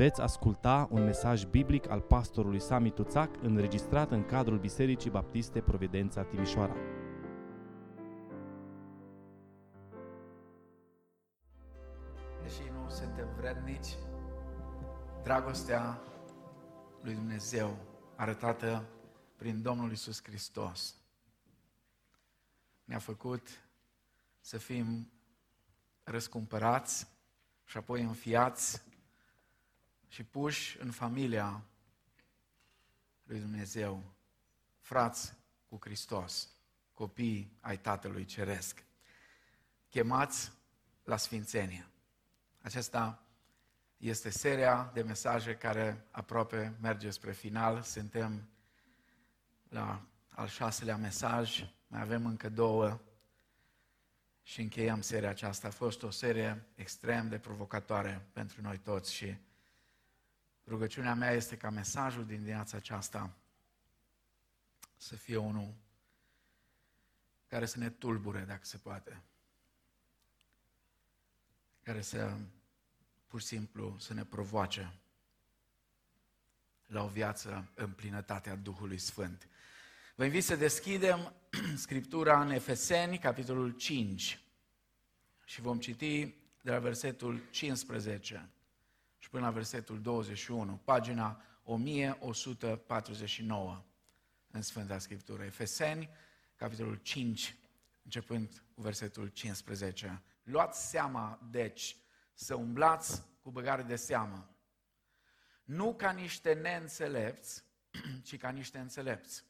Veți asculta un mesaj biblic al pastorului Sami Tuțac înregistrat în cadrul Bisericii Baptiste Providența Timișoara. Deși nu suntem vrednici, dragostea lui Dumnezeu arătată prin Domnul Isus Hristos ne-a făcut să fim răscumpărați și apoi înfiați și puși în familia lui Dumnezeu, frați cu Hristos, copii ai Tatălui Ceresc, chemați la Sfințenie. Acesta este seria de mesaje care aproape merge spre final. Suntem la al șaselea mesaj, mai avem încă două și încheiem seria aceasta. A fost o serie extrem de provocatoare pentru noi toți și rugăciunea mea este ca mesajul din dimineața aceasta să fie unul care să ne tulbure, dacă se poate. Care să, pur și simplu, să ne provoace la o viață în plinătatea Duhului Sfânt. Vă invit să deschidem Scriptura în Efeseni, capitolul 5. Și vom citi de la versetul 15 și până la versetul 21, pagina 1149 în Sfânta Scriptură. Efeseni, capitolul 5, începând cu versetul 15. Luați seama, deci, să umblați cu băgare de seamă. Nu ca niște neînțelepți, ci ca niște înțelepți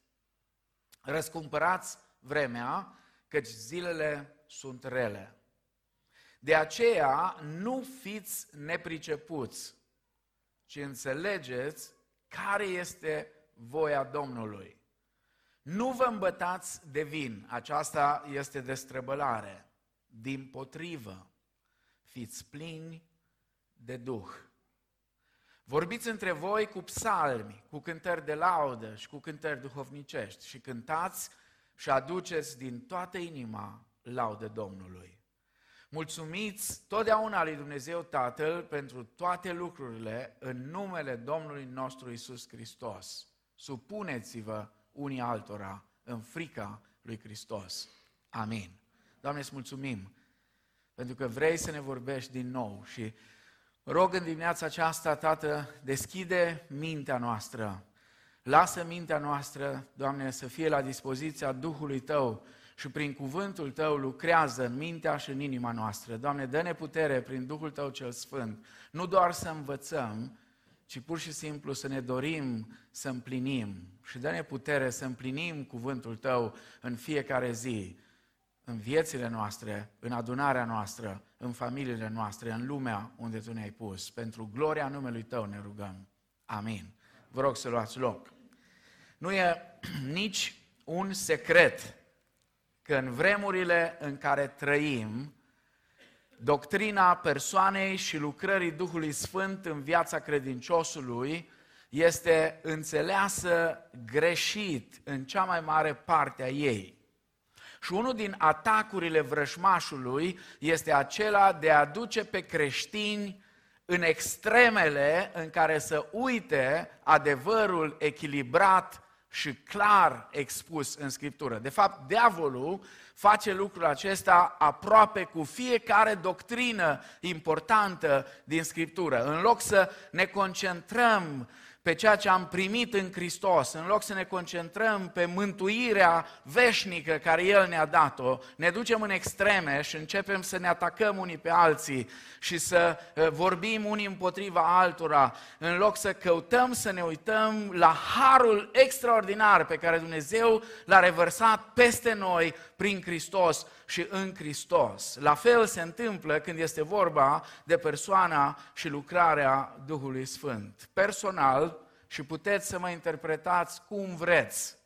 Răscumpărați vremea, căci zilele sunt rele. De aceea nu fiți nepricepuți, ci înțelegeți care este voia Domnului. Nu vă îmbătați de vin, aceasta este destrăbălare. Din potrivă, fiți plini de Duh. Vorbiți între voi cu psalmi, cu cântări de laudă și cu cântări duhovnicești și cântați și aduceți din toată inima laudă Domnului. Mulțumiți totdeauna lui Dumnezeu Tatăl pentru toate lucrurile în numele Domnului nostru Isus Hristos. Supuneți-vă unii altora în frica lui Hristos. Amin. Doamne, îți mulțumim pentru că vrei să ne vorbești din nou și Rog în dimineața aceasta, Tată, deschide mintea noastră. Lasă mintea noastră, Doamne, să fie la dispoziția Duhului Tău și prin cuvântul Tău lucrează în mintea și în inima noastră. Doamne, dă-ne putere prin Duhul Tău cel Sfânt, nu doar să învățăm, ci pur și simplu să ne dorim să împlinim și dă-ne putere să împlinim cuvântul Tău în fiecare zi în viețile noastre, în adunarea noastră, în familiile noastre, în lumea unde Tu ne-ai pus. Pentru gloria numelui Tău ne rugăm. Amin. Vă rog să luați loc. Nu e nici un secret că în vremurile în care trăim, doctrina persoanei și lucrării Duhului Sfânt în viața credinciosului este înțeleasă greșit în cea mai mare parte a ei. Și unul din atacurile vrășmașului este acela de a duce pe creștini în extremele în care să uite adevărul echilibrat și clar expus în Scriptură. De fapt, diavolul face lucrul acesta aproape cu fiecare doctrină importantă din Scriptură. În loc să ne concentrăm pe ceea ce am primit în Hristos, în loc să ne concentrăm pe mântuirea veșnică care El ne-a dat-o, ne ducem în extreme și începem să ne atacăm unii pe alții și să uh, vorbim unii împotriva altora, în loc să căutăm să ne uităm la harul extraordinar pe care Dumnezeu l-a revărsat peste noi prin Hristos și în Hristos. La fel se întâmplă când este vorba de persoana și lucrarea Duhului Sfânt. Personal, și puteți să mă interpretați cum vreți.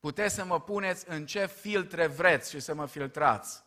Puteți să mă puneți în ce filtre vreți și să mă filtrați.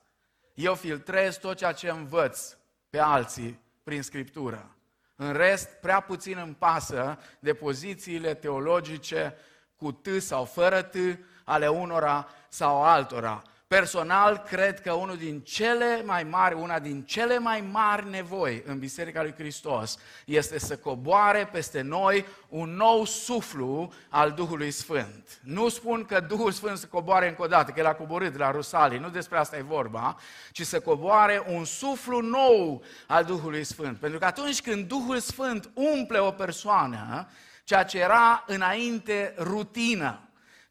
Eu filtrez tot ceea ce învăț pe alții prin Scriptură. În rest, prea puțin îmi pasă de pozițiile teologice cu T sau fără T ale unora sau altora Personal, cred că unul din cele mai mari, una din cele mai mari nevoi în Biserica lui Hristos este să coboare peste noi un nou suflu al Duhului Sfânt. Nu spun că Duhul Sfânt să coboare încă o dată, că el a coborât la Rusalii, nu despre asta e vorba, ci să coboare un suflu nou al Duhului Sfânt. Pentru că atunci când Duhul Sfânt umple o persoană, ceea ce era înainte rutină,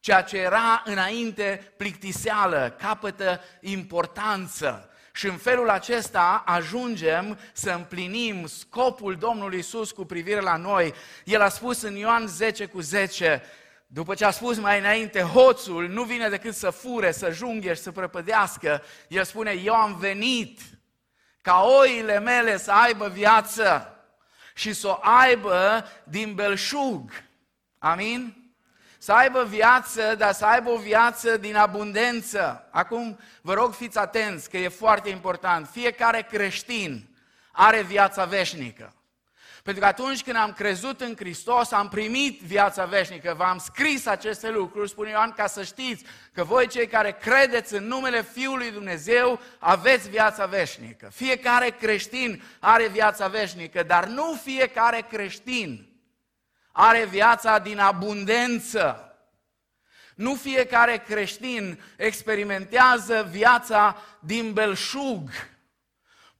Ceea ce era înainte plictiseală capătă importanță. Și în felul acesta ajungem să împlinim scopul Domnului Isus cu privire la noi. El a spus în Ioan 10 cu 10, după ce a spus mai înainte, hoțul nu vine decât să fure, să junghe și să prăpădească. El spune, eu am venit ca oile mele să aibă viață și să o aibă din belșug. Amin? Să aibă viață, dar să aibă o viață din abundență. Acum, vă rog, fiți atenți, că e foarte important. Fiecare creștin are viața veșnică. Pentru că atunci când am crezut în Hristos, am primit viața veșnică. V-am scris aceste lucruri, spune Ioan, ca să știți că voi cei care credeți în numele Fiului Dumnezeu aveți viața veșnică. Fiecare creștin are viața veșnică, dar nu fiecare creștin are viața din abundență. Nu fiecare creștin experimentează viața din belșug.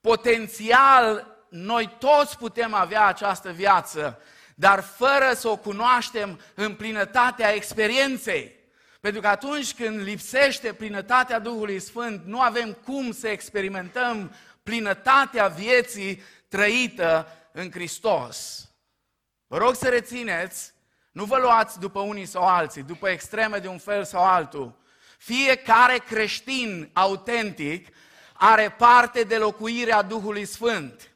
Potențial, noi toți putem avea această viață, dar fără să o cunoaștem în plinătatea experienței. Pentru că atunci când lipsește plinătatea Duhului Sfânt, nu avem cum să experimentăm plinătatea vieții trăită în Hristos. Vă rog să rețineți, nu vă luați după unii sau alții, după extreme de un fel sau altul. Fiecare creștin autentic are parte de locuirea Duhului Sfânt.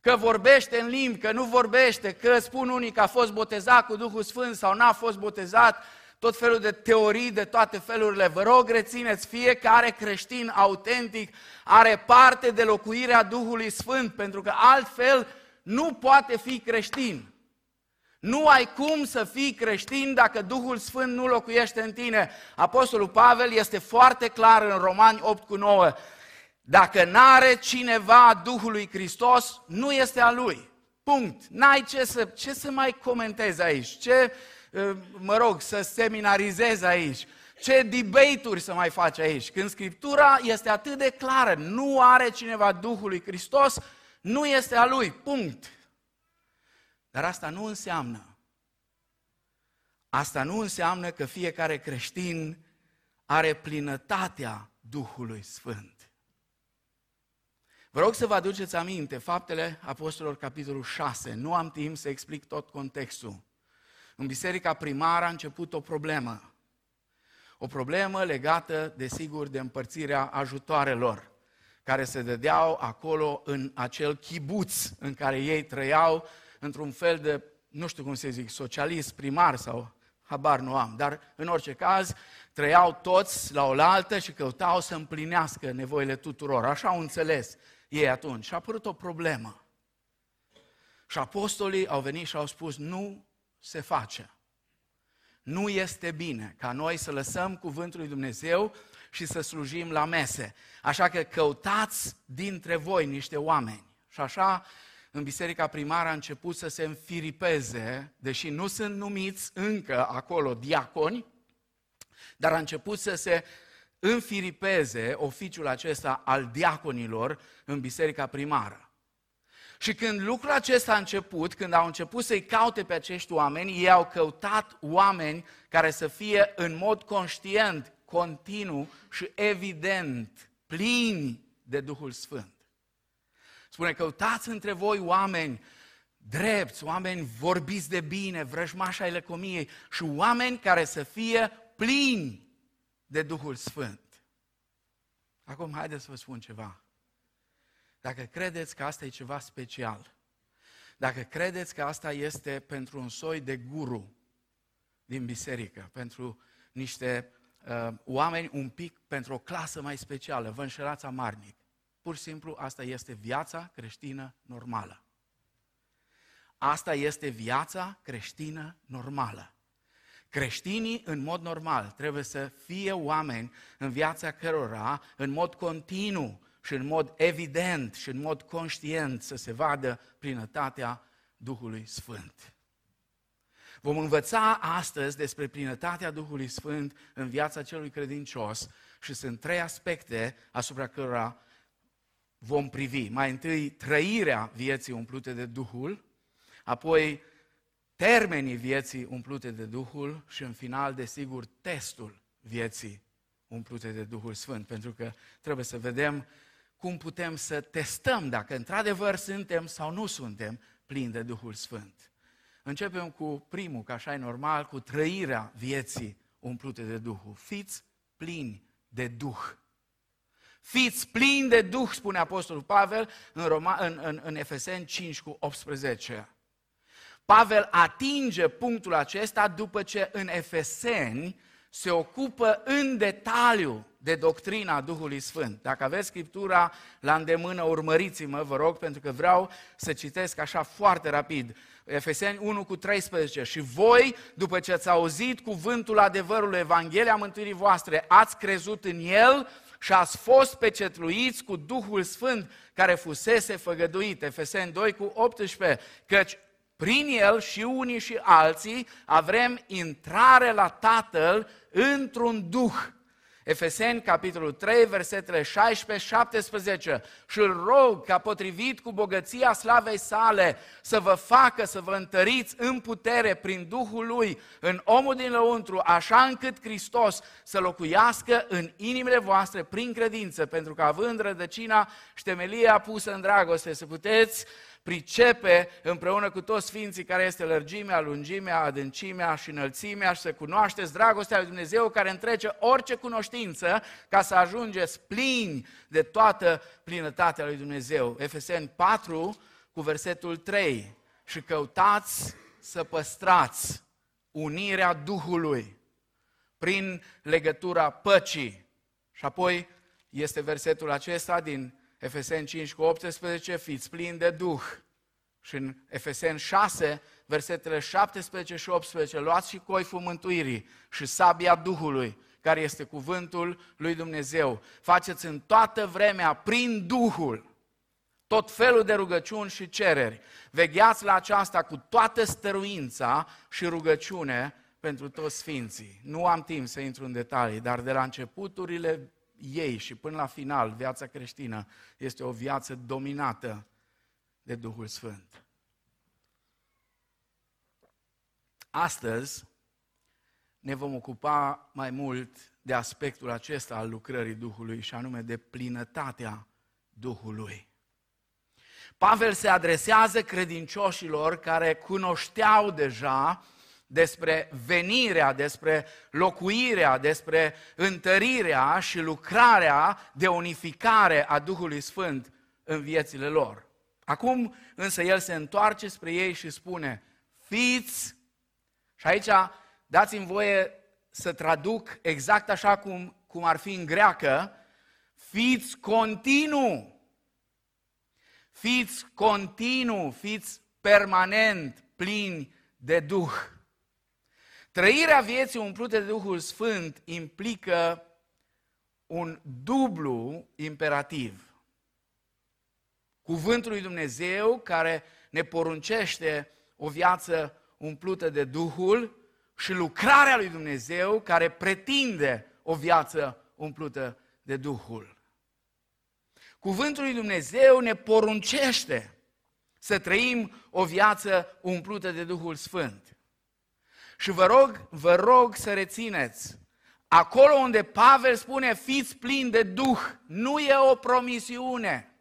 Că vorbește în limbi, că nu vorbește, că spun unii că a fost botezat cu Duhul Sfânt sau n-a fost botezat, tot felul de teorii de toate felurile. Vă rog, rețineți, fiecare creștin autentic are parte de locuirea Duhului Sfânt, pentru că altfel nu poate fi creștin. Nu ai cum să fii creștin dacă Duhul Sfânt nu locuiește în tine. Apostolul Pavel este foarte clar în Romani 8 cu 9. Dacă n-are cineva Duhul lui Hristos, nu este a lui. Punct. N-ai ce să, ce să mai comentezi aici, ce, ă, mă rog, să seminarizezi aici, ce debate-uri să mai faci aici. Când Scriptura este atât de clară, nu are cineva Duhul lui Hristos, nu este a lui. Punct. Dar asta nu înseamnă. Asta nu înseamnă că fiecare creștin are plinătatea Duhului Sfânt. Vă rog să vă aduceți aminte, faptele apostolilor, capitolul 6. Nu am timp să explic tot contextul. În biserica primară a început o problemă. O problemă legată, desigur, de împărțirea ajutoarelor care se dădeau acolo în acel chibuț în care ei trăiau într-un fel de, nu știu cum să zic, socialist primar sau habar nu am, dar în orice caz trăiau toți la oaltă și căutau să împlinească nevoile tuturor. Așa au înțeles ei atunci. Și a apărut o problemă. Și apostolii au venit și au spus, nu se face. Nu este bine ca noi să lăsăm cuvântul lui Dumnezeu și să slujim la mese. Așa că căutați dintre voi niște oameni. Și așa în biserica primară a început să se înfiripeze, deși nu sunt numiți încă acolo diaconi, dar a început să se înfiripeze oficiul acesta al diaconilor în biserica primară. Și când lucrul acesta a început, când au început să-i caute pe acești oameni, ei au căutat oameni care să fie în mod conștient, continuu și evident plini de Duhul Sfânt. Spune, căutați între voi oameni drepți, oameni vorbiți de bine, vrăjmași ai lăcomiei și oameni care să fie plini de Duhul Sfânt. Acum, haideți să vă spun ceva. Dacă credeți că asta e ceva special, dacă credeți că asta este pentru un soi de guru din biserică, pentru niște uh, oameni un pic, pentru o clasă mai specială, vă înșelați amarnic. Pur și simplu, asta este viața creștină normală. Asta este viața creștină normală. Creștinii, în mod normal, trebuie să fie oameni în viața cărora, în mod continuu și în mod evident și în mod conștient, să se vadă plinătatea Duhului Sfânt. Vom învăța astăzi despre plinătatea Duhului Sfânt în viața celui credincios și sunt trei aspecte asupra cărora vom privi. Mai întâi, trăirea vieții umplute de Duhul, apoi termenii vieții umplute de Duhul și în final, desigur, testul vieții umplute de Duhul Sfânt, pentru că trebuie să vedem cum putem să testăm dacă într-adevăr suntem sau nu suntem plini de Duhul Sfânt. Începem cu primul, ca așa e normal, cu trăirea vieții umplute de Duhul. Fiți plini de Duh. Fiți plini de Duh, spune Apostolul Pavel în, Roma, în, în, în Efeseni 5 cu 18. Pavel atinge punctul acesta după ce în Efeseni se ocupă în detaliu de doctrina Duhului Sfânt. Dacă aveți Scriptura la îndemână, urmăriți-mă, vă rog, pentru că vreau să citesc așa foarte rapid. Efeseni 1 cu 13. Și voi, după ce ați auzit cuvântul adevărului Evanghelia mântuirii voastre, ați crezut în el și ați fost pecetluiți cu Duhul Sfânt care fusese făgăduit. Efeseni 2 cu 18. Căci prin el și unii și alții avem intrare la Tatăl într-un Duh Efeseni, capitolul 3, versetele 16-17. Și îl rog ca potrivit cu bogăția slavei sale să vă facă să vă întăriți în putere prin Duhul Lui, în omul din lăuntru, așa încât Hristos să locuiască în inimile voastre prin credință, pentru că având rădăcina și temelia pusă în dragoste, să puteți pricepe împreună cu toți sfinții care este lărgimea, lungimea, adâncimea și înălțimea și să cunoașteți dragostea lui Dumnezeu care întrece orice cunoștință ca să ajungeți plini de toată plinătatea lui Dumnezeu. Efeseni 4 cu versetul 3 și căutați să păstrați unirea Duhului prin legătura păcii. Și apoi este versetul acesta din Efeseni 5 cu 18, fiți plini de Duh. Și în Efeseni 6, versetele 17 și 18, luați și coiful mântuirii și sabia Duhului, care este cuvântul lui Dumnezeu. Faceți în toată vremea, prin Duhul, tot felul de rugăciuni și cereri. Vegheați la aceasta cu toată stăruința și rugăciune pentru toți sfinții. Nu am timp să intru în detalii, dar de la începuturile ei și până la final, viața creștină este o viață dominată de Duhul Sfânt. Astăzi ne vom ocupa mai mult de aspectul acesta al lucrării Duhului și anume de plinătatea Duhului. Pavel se adresează credincioșilor care cunoșteau deja despre venirea, despre locuirea, despre întărirea și lucrarea de unificare a Duhului Sfânt în viețile lor. Acum însă el se întoarce spre ei și spune, fiți, și aici dați-mi voie să traduc exact așa cum, cum ar fi în greacă, fiți continuu, fiți continuu, fiți permanent plini de Duh. Trăirea vieții umplute de Duhul Sfânt implică un dublu imperativ. Cuvântul lui Dumnezeu care ne poruncește o viață umplută de Duhul și lucrarea lui Dumnezeu care pretinde o viață umplută de Duhul. Cuvântul lui Dumnezeu ne poruncește să trăim o viață umplută de Duhul Sfânt. Și vă rog, vă rog să rețineți, acolo unde Pavel spune fiți plini de Duh, nu e o promisiune.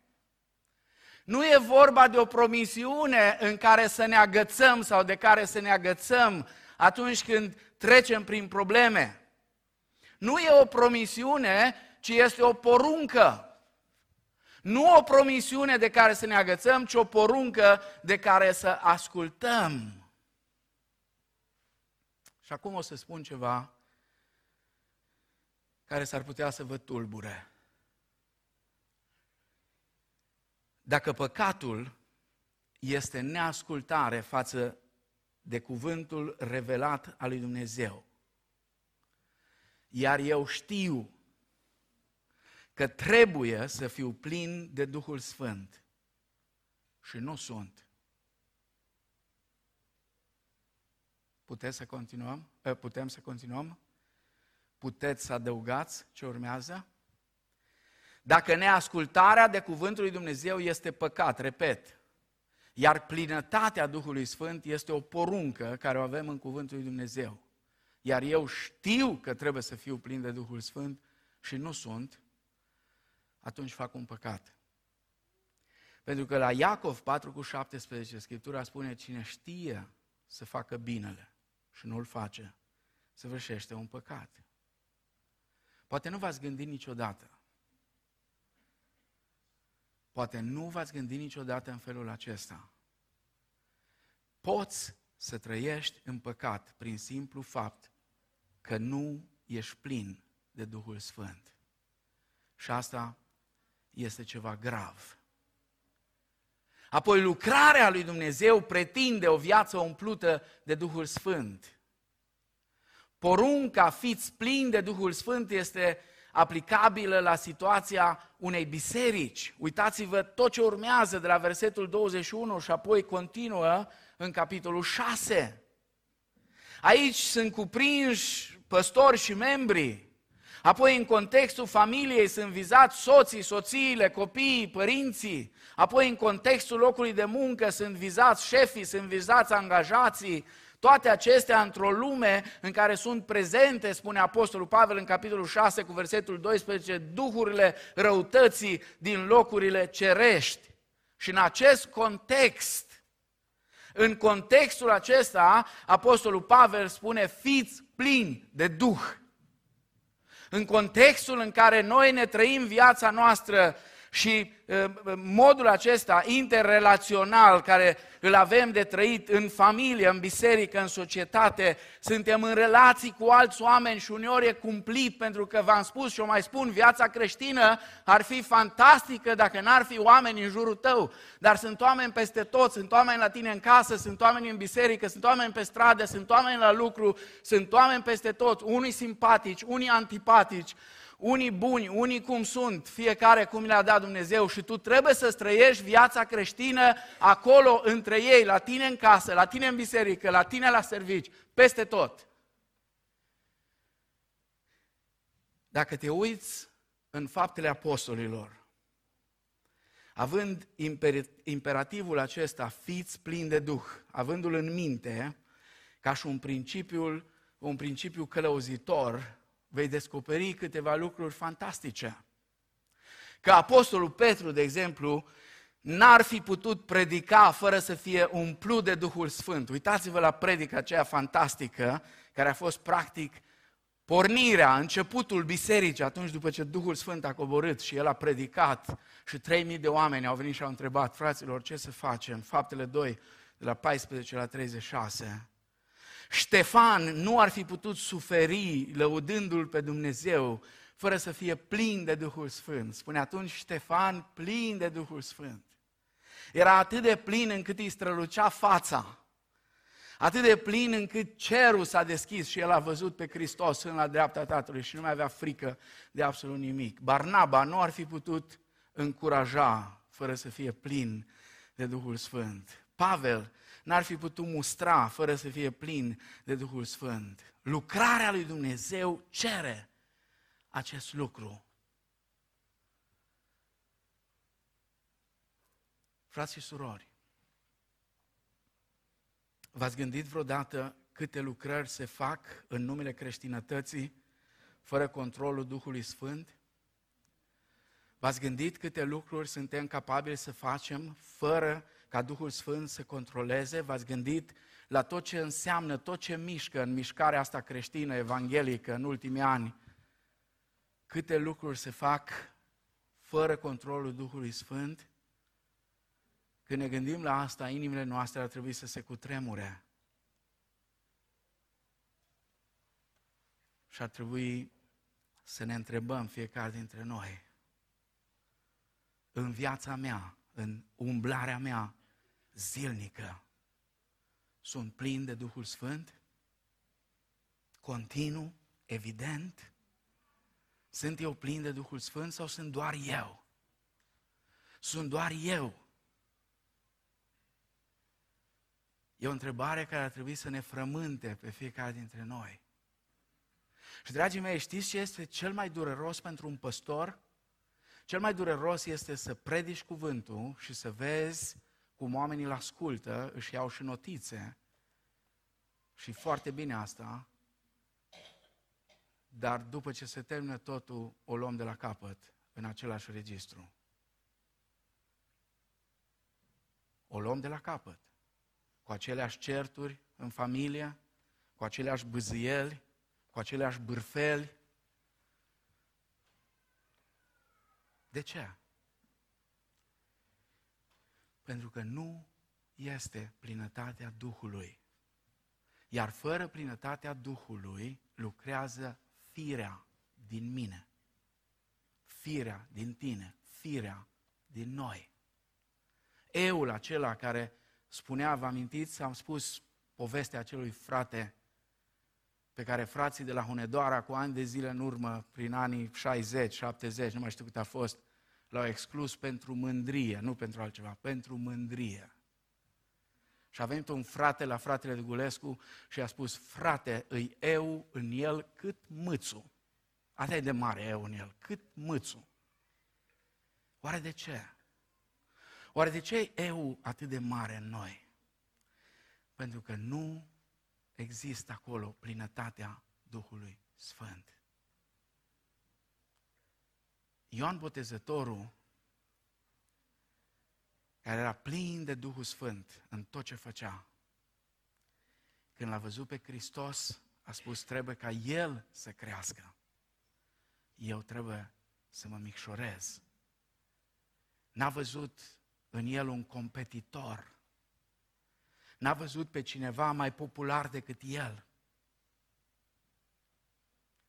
Nu e vorba de o promisiune în care să ne agățăm sau de care să ne agățăm atunci când trecem prin probleme. Nu e o promisiune, ci este o poruncă. Nu o promisiune de care să ne agățăm, ci o poruncă de care să ascultăm. Și acum o să spun ceva care s-ar putea să vă tulbure. Dacă păcatul este neascultare față de cuvântul revelat al lui Dumnezeu. Iar eu știu că trebuie să fiu plin de Duhul Sfânt și nu sunt. Puteți să continuăm? Ă, putem să continuăm? Puteți să adăugați ce urmează? Dacă neascultarea de cuvântul lui Dumnezeu este păcat, repet, iar plinătatea Duhului Sfânt este o poruncă care o avem în cuvântul lui Dumnezeu. Iar eu știu că trebuie să fiu plin de Duhul Sfânt și nu sunt, atunci fac un păcat. Pentru că la Iacov 4 cu 17 Scriptura spune cine știe să facă binele și nu-l face, săvârșește un păcat. Poate nu v-ați gândit niciodată. Poate nu v-ați gândit niciodată în felul acesta. Poți să trăiești în păcat prin simplu fapt că nu ești plin de Duhul Sfânt. Și asta este ceva grav. Apoi lucrarea lui Dumnezeu pretinde o viață umplută de Duhul Sfânt. Porunca fiți plin de Duhul Sfânt este aplicabilă la situația unei biserici. Uitați-vă tot ce urmează de la versetul 21 și apoi continuă în capitolul 6. Aici sunt cuprinși păstori și membri. Apoi, în contextul familiei, sunt vizați soții, soțiile, copiii, părinții. Apoi, în contextul locului de muncă, sunt vizați șefii, sunt vizați angajații. Toate acestea într-o lume în care sunt prezente, spune Apostolul Pavel în capitolul 6 cu versetul 12, duhurile răutății din locurile cerești. Și în acest context, în contextul acesta, Apostolul Pavel spune, fiți plini de Duh. În contextul în care noi ne trăim viața noastră și uh, modul acesta interrelațional care îl avem de trăit în familie, în biserică, în societate, suntem în relații cu alți oameni și uneori e cumplit pentru că v-am spus și o mai spun, viața creștină ar fi fantastică dacă n-ar fi oameni în jurul tău, dar sunt oameni peste tot, sunt oameni la tine în casă, sunt oameni în biserică, sunt oameni pe stradă, sunt oameni la lucru, sunt oameni peste tot, unii simpatici, unii antipatici, unii buni, unii cum sunt, fiecare cum le-a dat Dumnezeu și tu trebuie să trăiești viața creștină acolo între ei, la tine în casă, la tine în biserică, la tine la servici, peste tot. Dacă te uiți în faptele apostolilor, având imperativul acesta, fiți plini de Duh, avându-l în minte, ca și un principiu, un principiu călăuzitor, vei descoperi câteva lucruri fantastice. Că Apostolul Petru, de exemplu, n-ar fi putut predica fără să fie umplut de Duhul Sfânt. Uitați-vă la predica aceea fantastică, care a fost practic pornirea, începutul bisericii, atunci după ce Duhul Sfânt a coborât și el a predicat și 3000 de oameni au venit și au întrebat, fraților, ce să facem? Faptele 2, de la 14 la 36. Ștefan nu ar fi putut suferi lăudându-l pe Dumnezeu fără să fie plin de Duhul Sfânt. Spune atunci Ștefan plin de Duhul Sfânt. Era atât de plin încât îi strălucea fața. Atât de plin încât cerul s-a deschis și el a văzut pe Hristos în la dreapta Tatălui și nu mai avea frică de absolut nimic. Barnaba nu ar fi putut încuraja fără să fie plin de Duhul Sfânt. Pavel n-ar fi putut mustra fără să fie plin de Duhul Sfânt. Lucrarea lui Dumnezeu cere acest lucru. Frați și surori, v-ați gândit vreodată câte lucrări se fac în numele creștinătății fără controlul Duhului Sfânt? V-ați gândit câte lucruri suntem capabili să facem fără ca Duhul Sfânt să controleze? V-ați gândit la tot ce înseamnă, tot ce mișcă în mișcarea asta creștină, evanghelică, în ultimii ani? Câte lucruri se fac fără controlul Duhului Sfânt? Când ne gândim la asta, inimile noastre ar trebui să se cutremure. Și ar trebui să ne întrebăm fiecare dintre noi, în viața mea, în umblarea mea, zilnică. sunt plin de Duhul Sfânt? Continuu, evident? Sunt eu plin de Duhul Sfânt sau sunt doar eu? Sunt doar eu. E o întrebare care ar trebui să ne frământe pe fiecare dintre noi. Și, dragii mei, știți ce este cel mai dureros pentru un păstor? Cel mai dureros este să predici cuvântul și să vezi cum oamenii îl ascultă, își iau și notițe. Și foarte bine asta, dar după ce se termină totul, o luăm de la capăt în același registru. O luăm de la capăt. Cu aceleași certuri în familie, cu aceleași bâzieli, cu aceleași bârfeli. De ce? Pentru că nu este plinătatea Duhului. Iar fără plinătatea Duhului lucrează firea din mine, firea din tine, firea din noi. Eul acela care spunea, vă amintiți, am spus povestea acelui frate pe care frații de la Hunedoara cu ani de zile în urmă, prin anii 60, 70, nu mai știu cât a fost, l-au exclus pentru mândrie, nu pentru altceva, pentru mândrie. Și a venit un frate la fratele de Gulescu și a spus, frate, îi eu în el cât mâțu. Atât e de mare eu în el, cât mâțu. Oare de ce? Oare de ce e eu atât de mare în noi? Pentru că nu există acolo plinătatea Duhului Sfânt. Ioan Botezătorul, care era plin de Duhul Sfânt în tot ce făcea, când l-a văzut pe Hristos, a spus, trebuie ca El să crească. Eu trebuie să mă micșorez. N-a văzut în el un competitor. N-a văzut pe cineva mai popular decât el.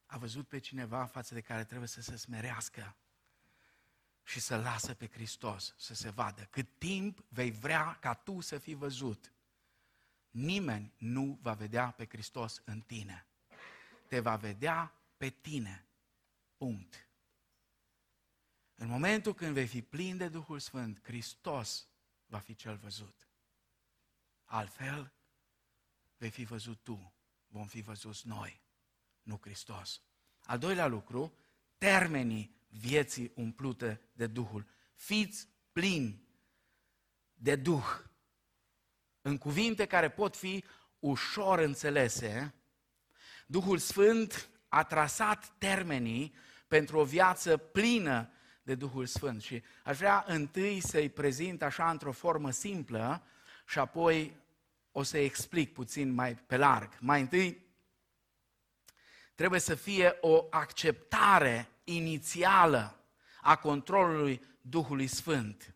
A văzut pe cineva față de care trebuie să se smerească și să lasă pe Hristos să se vadă. Cât timp vei vrea ca tu să fii văzut, nimeni nu va vedea pe Hristos în tine. Te va vedea pe tine. Punct. În momentul când vei fi plin de Duhul Sfânt, Hristos va fi cel văzut. Altfel, vei fi văzut tu, vom fi văzuți noi, nu Hristos. Al doilea lucru, termenii vieții umplute de Duhul. Fiți plini de Duh. În cuvinte care pot fi ușor înțelese, Duhul Sfânt a trasat termenii pentru o viață plină de Duhul Sfânt. Și aș vrea întâi să-i prezint așa într-o formă simplă și apoi o să explic puțin mai pe larg. Mai întâi, trebuie să fie o acceptare inițială a controlului Duhului Sfânt.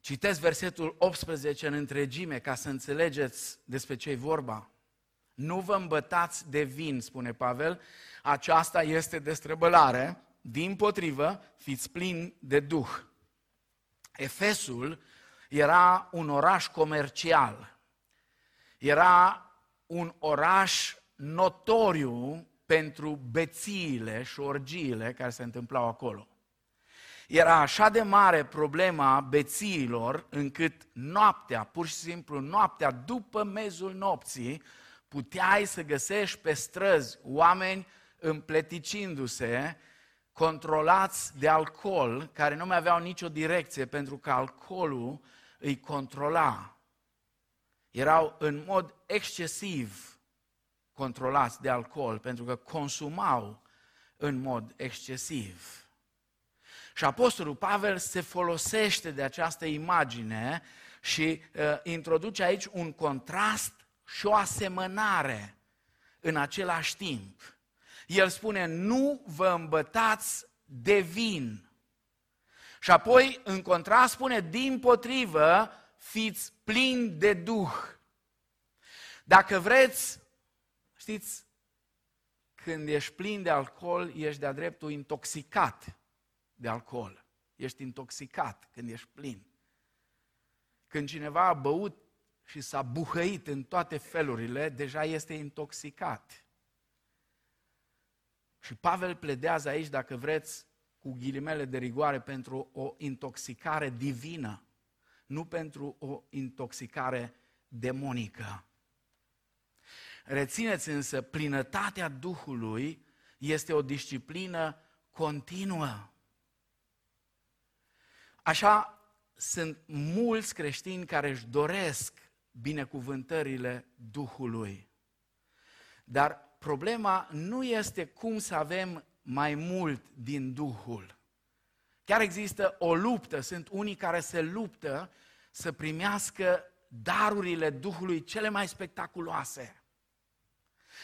Citesc versetul 18 în întregime ca să înțelegeți despre ce e vorba. Nu vă îmbătați de vin, spune Pavel, aceasta este destrăbălare, din potrivă, fiți plini de Duh. Efesul era un oraș comercial, era un oraș notoriu pentru bețiile și orgiile care se întâmplau acolo. Era așa de mare problema bețiilor încât noaptea, pur și simplu noaptea, după mezul nopții, puteai să găsești pe străzi oameni împleticindu-se, controlați de alcool, care nu mai aveau nicio direcție pentru că alcoolul îi controla. Erau în mod excesiv controlați de alcool pentru că consumau în mod excesiv. Și Apostolul Pavel se folosește de această imagine și uh, introduce aici un contrast și o asemănare în același timp. El spune, nu vă îmbătați de vin. Și apoi, în contrast, spune, din potrivă, fiți plini de Duh. Dacă vreți, știți, când ești plin de alcool, ești de-a dreptul intoxicat de alcool. Ești intoxicat când ești plin. Când cineva a băut și s-a buhăit în toate felurile, deja este intoxicat. Și Pavel pledează aici, dacă vreți, cu ghilimele de rigoare, pentru o intoxicare divină, nu pentru o intoxicare demonică. Rețineți însă, plinătatea Duhului este o disciplină continuă. Așa sunt mulți creștini care își doresc binecuvântările Duhului. Dar problema nu este cum să avem mai mult din Duhul. Chiar există o luptă, sunt unii care se luptă să primească darurile Duhului cele mai spectaculoase.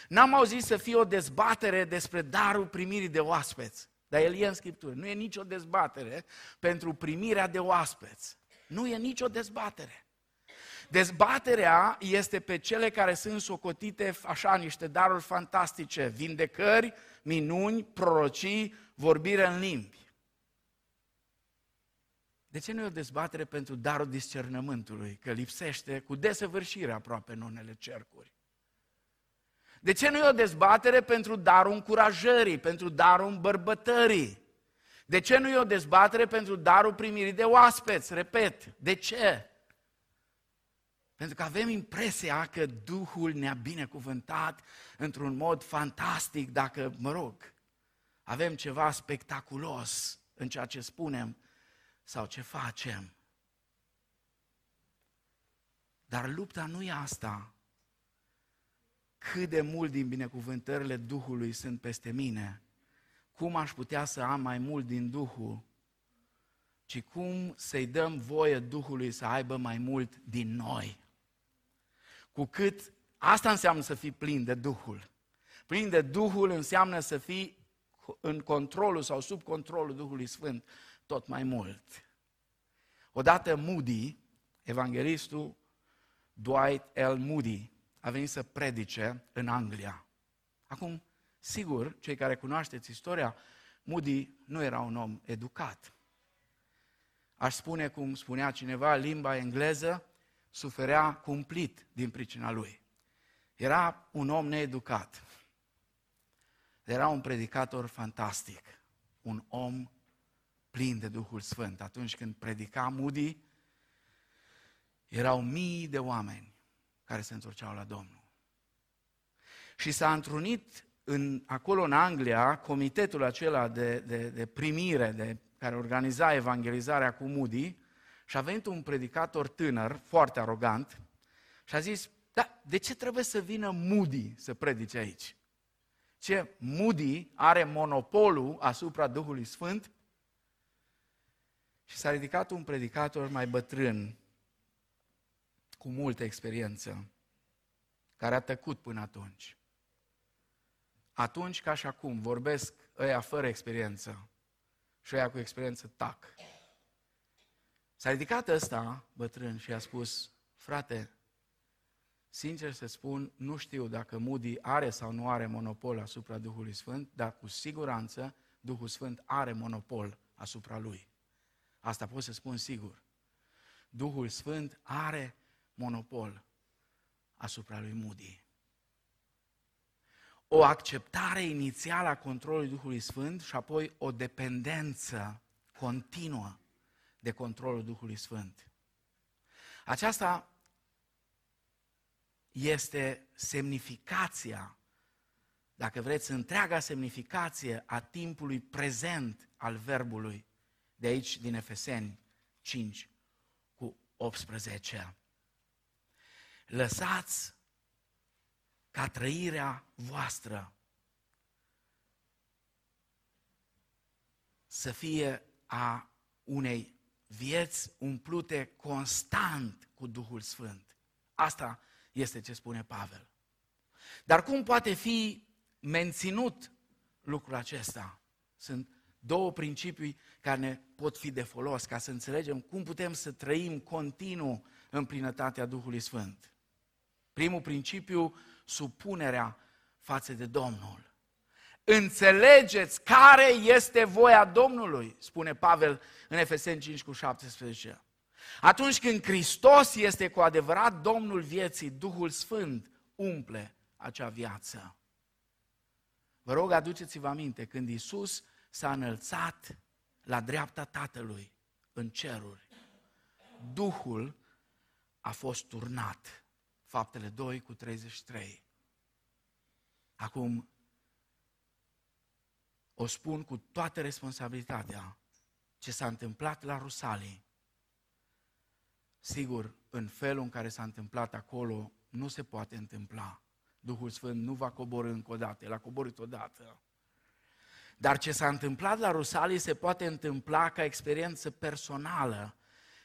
N-am auzit să fie o dezbatere despre darul primirii de oaspeți, dar el e în Scriptură. Nu e nicio dezbatere pentru primirea de oaspeți. Nu e nicio dezbatere. Dezbaterea este pe cele care sunt socotite așa niște daruri fantastice, vindecări, minuni, prorocii, vorbire în limbi. De ce nu e o dezbatere pentru darul discernământului, că lipsește cu desăvârșire aproape în unele cercuri? De ce nu e o dezbatere pentru darul încurajării, pentru darul îmbărbătării? De ce nu e o dezbatere pentru darul primirii de oaspeți? Repet, de ce? Pentru că avem impresia că Duhul ne-a binecuvântat într-un mod fantastic dacă, mă rog, avem ceva spectaculos în ceea ce spunem sau ce facem. Dar lupta nu e asta. Cât de mult din binecuvântările Duhului sunt peste mine, cum aș putea să am mai mult din Duhul, ci cum să-i dăm voie Duhului să aibă mai mult din noi. Cu cât asta înseamnă să fii plin de Duhul. Plin de Duhul înseamnă să fii în controlul sau sub controlul Duhului Sfânt tot mai mult. Odată Moody, evanghelistul Dwight L. Moody, a venit să predice în Anglia. Acum, sigur, cei care cunoașteți istoria, Moody nu era un om educat. Aș spune, cum spunea cineva, limba engleză suferea cumplit din pricina lui. Era un om needucat. Era un predicator fantastic. Un om plin de Duhul Sfânt. Atunci când predica Moody, erau mii de oameni care se întorceau la Domnul. Și s-a întrunit în, acolo în Anglia comitetul acela de, de, de primire, de, care organiza evangelizarea cu Moody, și a venit un predicator tânăr, foarte arogant, și a zis, da, de ce trebuie să vină Moody să predice aici? Ce Moody are monopolul asupra Duhului Sfânt? Și s-a ridicat un predicator mai bătrân, cu multă experiență, care a tăcut până atunci. Atunci, ca și acum, vorbesc ăia fără experiență și ăia cu experiență tac. S-a ridicat ăsta, bătrân, și a spus, frate, sincer să spun, nu știu dacă Moody are sau nu are monopol asupra Duhului Sfânt, dar cu siguranță Duhul Sfânt are monopol asupra lui. Asta pot să spun sigur. Duhul Sfânt are monopol asupra lui Moody. O acceptare inițială a controlului Duhului Sfânt și apoi o dependență continuă de controlul Duhului Sfânt. Aceasta este semnificația, dacă vreți, întreaga semnificație a timpului prezent al verbului de aici din Efeseni 5 cu 18. Lăsați ca trăirea voastră să fie a unei vieți umplute constant cu Duhul Sfânt. Asta este ce spune Pavel. Dar cum poate fi menținut lucrul acesta? Sunt două principii care ne pot fi de folos ca să înțelegem cum putem să trăim continuu în plinătatea Duhului Sfânt. Primul principiu, supunerea față de Domnul. Înțelegeți care este voia Domnului, spune Pavel în Efeseni 5 cu 17. Atunci când Hristos este cu adevărat Domnul vieții, Duhul Sfânt umple acea viață. Vă rog, aduceți-vă aminte, când Isus s-a înălțat la dreapta Tatălui în ceruri, Duhul a fost turnat. Faptele 2 cu 33. Acum, o spun cu toată responsabilitatea ce s-a întâmplat la Rusalii. Sigur, în felul în care s-a întâmplat acolo, nu se poate întâmpla. Duhul Sfânt nu va coborâ încă o dată, el a coborât odată. Dar ce s-a întâmplat la Rusalii se poate întâmpla ca experiență personală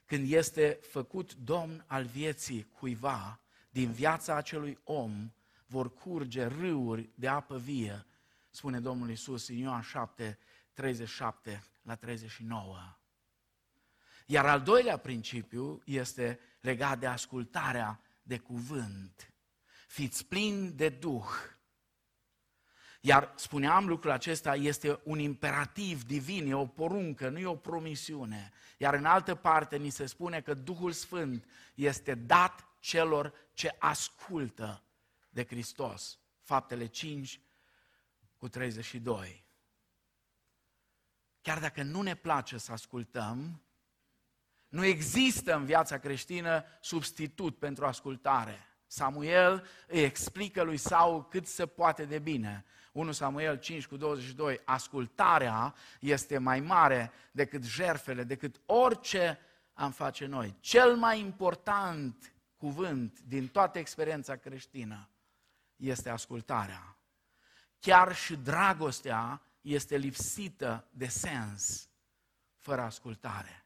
când este făcut domn al vieții cuiva, din viața acelui om vor curge râuri de apă vie, spune Domnul Isus în Ioan 7, 37 la 39. Iar al doilea principiu este legat de ascultarea de cuvânt. Fiți plini de Duh. Iar spuneam lucrul acesta este un imperativ divin, e o poruncă, nu e o promisiune. Iar în altă parte ni se spune că Duhul Sfânt este dat celor ce ascultă de Hristos. Faptele 5 cu 32. Chiar dacă nu ne place să ascultăm, nu există în viața creștină substitut pentru ascultare. Samuel îi explică lui Saul cât se poate de bine. 1 Samuel 5 cu 22, ascultarea este mai mare decât jerfele, decât orice am face noi. Cel mai important cuvânt din toată experiența creștină este ascultarea. Chiar și dragostea este lipsită de sens fără ascultare.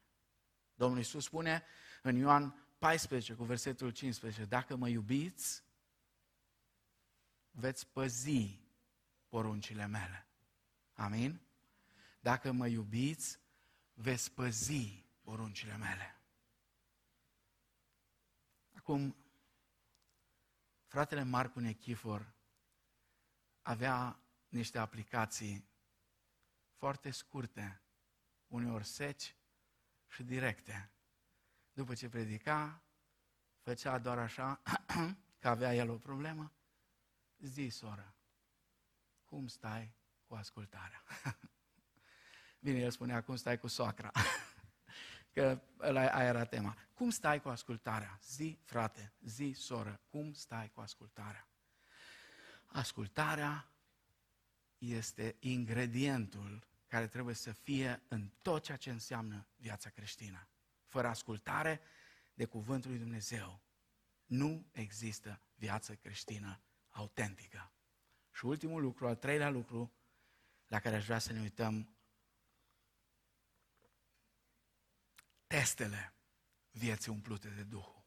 Domnul Iisus spune în Ioan 14 cu versetul 15, dacă mă iubiți, veți păzi poruncile mele. Amin? Dacă mă iubiți, veți păzi poruncile mele. Acum, fratele Marcu Nechifor avea niște aplicații foarte scurte, uneori seci și directe. După ce predica, făcea doar așa, că avea el o problemă, zi, soră, cum stai cu ascultarea? Bine, el spunea, cum stai cu soacra? că aia era tema. Cum stai cu ascultarea? Zi, frate, zi, soră, cum stai cu ascultarea? Ascultarea este ingredientul care trebuie să fie în tot ceea ce înseamnă viața creștină. Fără ascultare de Cuvântul lui Dumnezeu, nu există viață creștină autentică. Și ultimul lucru, al treilea lucru la care aș vrea să ne uităm, testele vieții umplute de Duhul.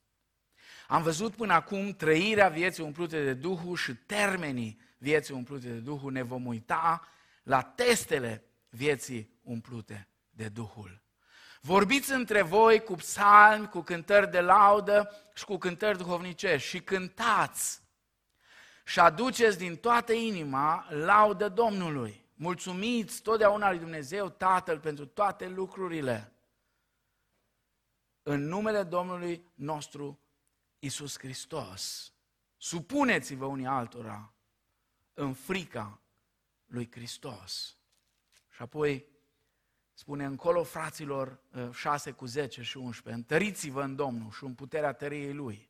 Am văzut până acum trăirea vieții umplute de Duhul și termenii vieții umplute de Duhul. Ne vom uita la testele vieții umplute de Duhul. Vorbiți între voi cu psalmi, cu cântări de laudă și cu cântări duhovnicești și cântați și aduceți din toată inima laudă Domnului. Mulțumiți totdeauna lui Dumnezeu Tatăl pentru toate lucrurile. În numele Domnului nostru Isus Hristos. Supuneți-vă unii altora în frica lui Hristos. Și apoi spune încolo fraților 6 cu 10 și 11, întăriți-vă în Domnul și în puterea tăriei Lui.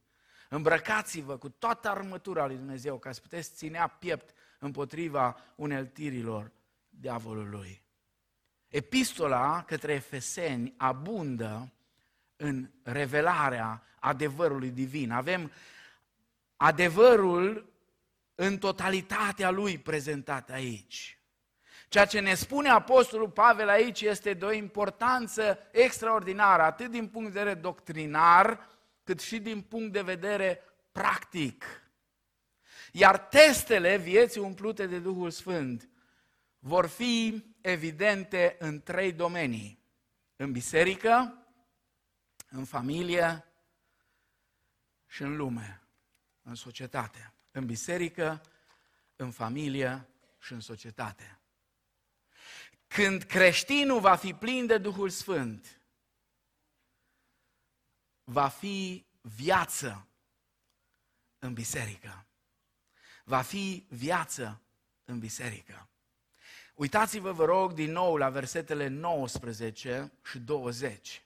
Îmbrăcați-vă cu toată armătura lui Dumnezeu ca să puteți ținea piept împotriva uneltirilor diavolului. Epistola către Efeseni abundă în revelarea adevărului divin. Avem adevărul în totalitatea lui prezentat aici. Ceea ce ne spune Apostolul Pavel aici este de o importanță extraordinară, atât din punct de vedere doctrinar, cât și din punct de vedere practic. Iar testele vieții umplute de Duhul Sfânt vor fi evidente în trei domenii. În biserică, în familie și în lume, în societate. În biserică, în familie și în societate. Când creștinul va fi plin de Duhul Sfânt, va fi viață în biserică. Va fi viață în biserică. Uitați-vă, vă rog, din nou la versetele 19 și 20.